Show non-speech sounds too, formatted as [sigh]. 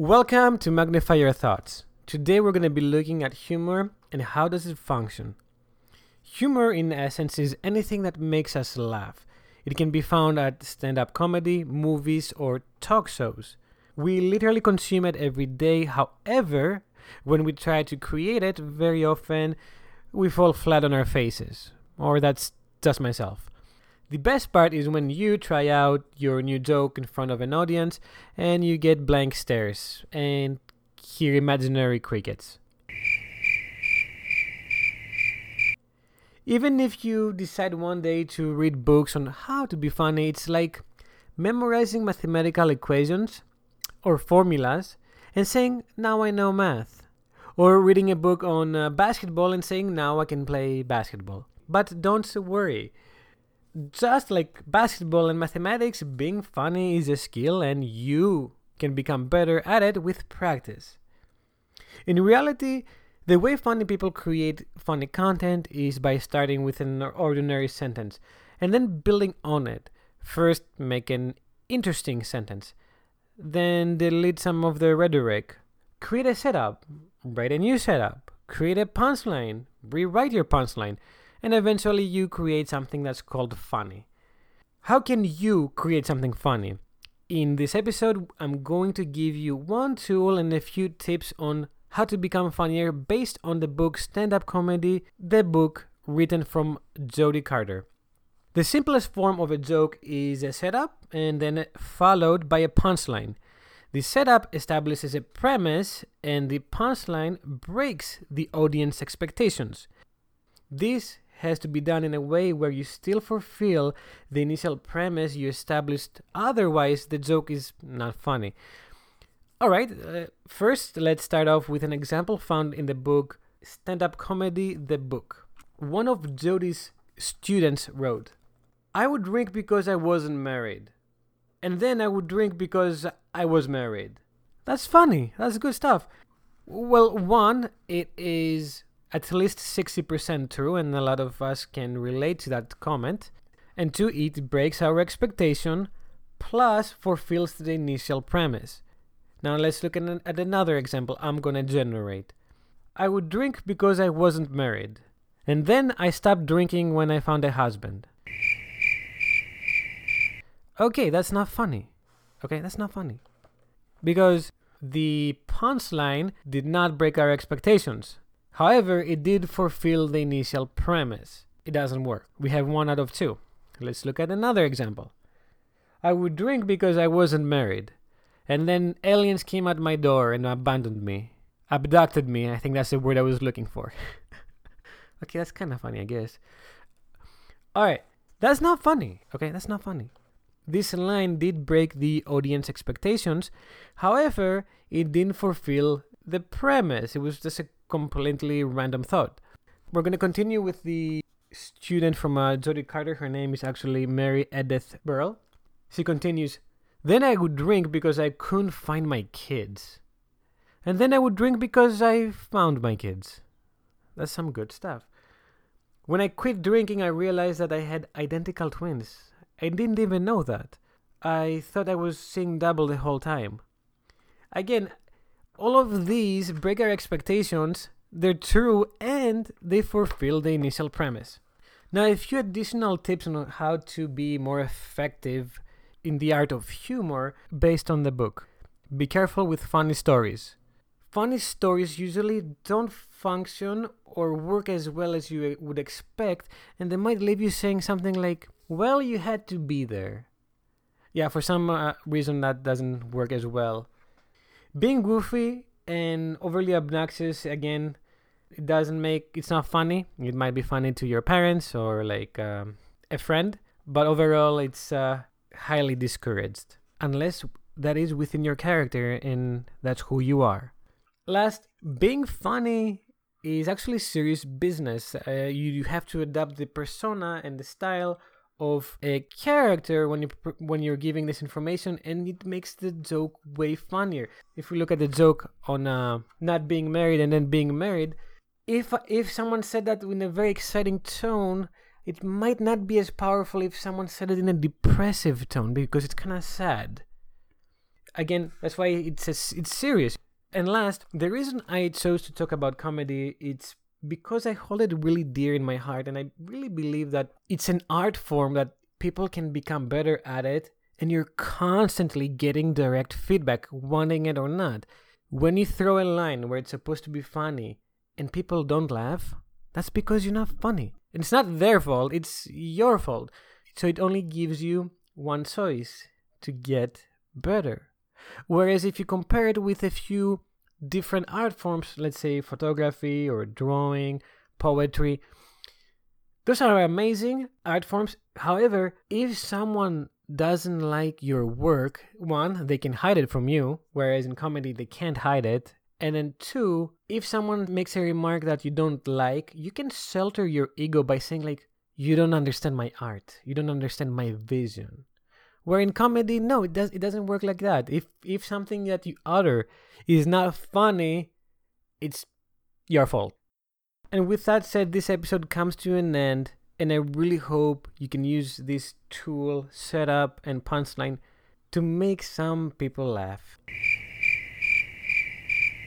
Welcome to Magnify Your Thoughts. Today we're going to be looking at humor and how does it function. Humor in essence is anything that makes us laugh. It can be found at stand-up comedy, movies or talk shows. We literally consume it every day. However, when we try to create it, very often we fall flat on our faces. Or that's just myself. The best part is when you try out your new joke in front of an audience and you get blank stares and hear imaginary crickets. Even if you decide one day to read books on how to be funny, it's like memorizing mathematical equations or formulas and saying, Now I know math. Or reading a book on uh, basketball and saying, Now I can play basketball. But don't worry just like basketball and mathematics, being funny is a skill and you can become better at it with practice. In reality, the way funny people create funny content is by starting with an ordinary sentence and then building on it. First, make an interesting sentence, then delete some of the rhetoric. Create a setup, write a new setup, create a punchline, rewrite your punchline and eventually you create something that's called funny. How can you create something funny? In this episode, I'm going to give you one tool and a few tips on how to become funnier based on the book Stand Up Comedy, the book written from Jody Carter. The simplest form of a joke is a setup and then followed by a punchline. The setup establishes a premise and the punchline breaks the audience expectations. This has to be done in a way where you still fulfill the initial premise you established. Otherwise, the joke is not funny. All right, uh, first, let's start off with an example found in the book Stand Up Comedy The Book. One of Jody's students wrote, I would drink because I wasn't married. And then I would drink because I was married. That's funny. That's good stuff. Well, one, it is at least 60% true, and a lot of us can relate to that comment. And two, it breaks our expectation plus fulfills the initial premise. Now let's look at, an, at another example I'm gonna generate. I would drink because I wasn't married, and then I stopped drinking when I found a husband. Okay, that's not funny. Okay, that's not funny. Because the punchline did not break our expectations. However, it did fulfill the initial premise. It doesn't work. We have one out of two. Let's look at another example. I would drink because I wasn't married. And then aliens came at my door and abandoned me. Abducted me, I think that's the word I was looking for. [laughs] okay, that's kind of funny, I guess. Alright, that's not funny. Okay, that's not funny. This line did break the audience expectations. However, it didn't fulfill the premise. It was just a completely random thought. We're going to continue with the student from uh, Jody Carter. Her name is actually Mary Edith Burrell. She continues, Then I would drink because I couldn't find my kids. And then I would drink because I found my kids. That's some good stuff. When I quit drinking, I realized that I had identical twins. I didn't even know that. I thought I was seeing double the whole time. Again, all of these break our expectations, they're true, and they fulfill the initial premise. Now, a few additional tips on how to be more effective in the art of humor based on the book. Be careful with funny stories. Funny stories usually don't function or work as well as you would expect, and they might leave you saying something like, Well, you had to be there. Yeah, for some uh, reason that doesn't work as well being goofy and overly obnoxious again it doesn't make it's not funny. It might be funny to your parents or like um, a friend but overall it's uh, highly discouraged. Unless that is within your character and that's who you are. Last being funny is actually serious business. Uh, you, you have to adapt the persona and the style of a character when you when you're giving this information and it makes the joke way funnier if we look at the joke on uh, not being married and then being married if if someone said that in a very exciting tone it might not be as powerful if someone said it in a depressive tone because it's kind of sad again, that's why it's a, it's serious. And last, the reason I chose to talk about comedy it's because I hold it really dear in my heart and I really believe that it's an art form that people can become better at it and you're constantly getting direct feedback, wanting it or not. When you throw a line where it's supposed to be funny and people don't laugh, that's because you're not funny. And it's not their fault, it's your fault. So it only gives you one choice to get better. Whereas if you compare it with a few different art forms, let's say photography or drawing, poetry, those are amazing art forms. However, if someone doesn't like your work, one, they can hide it from you, whereas in comedy they can't hide it. And then two, if someone makes a remark that you don't like, you can shelter your ego by saying like, you don't understand my art. You don't understand my vision. Where in comedy, no, it does it doesn't work like that. If if something that you utter is not funny, it's your fault. And with that said, this episode comes to an end, and I really hope you can use this tool, setup, and punchline to make some people laugh.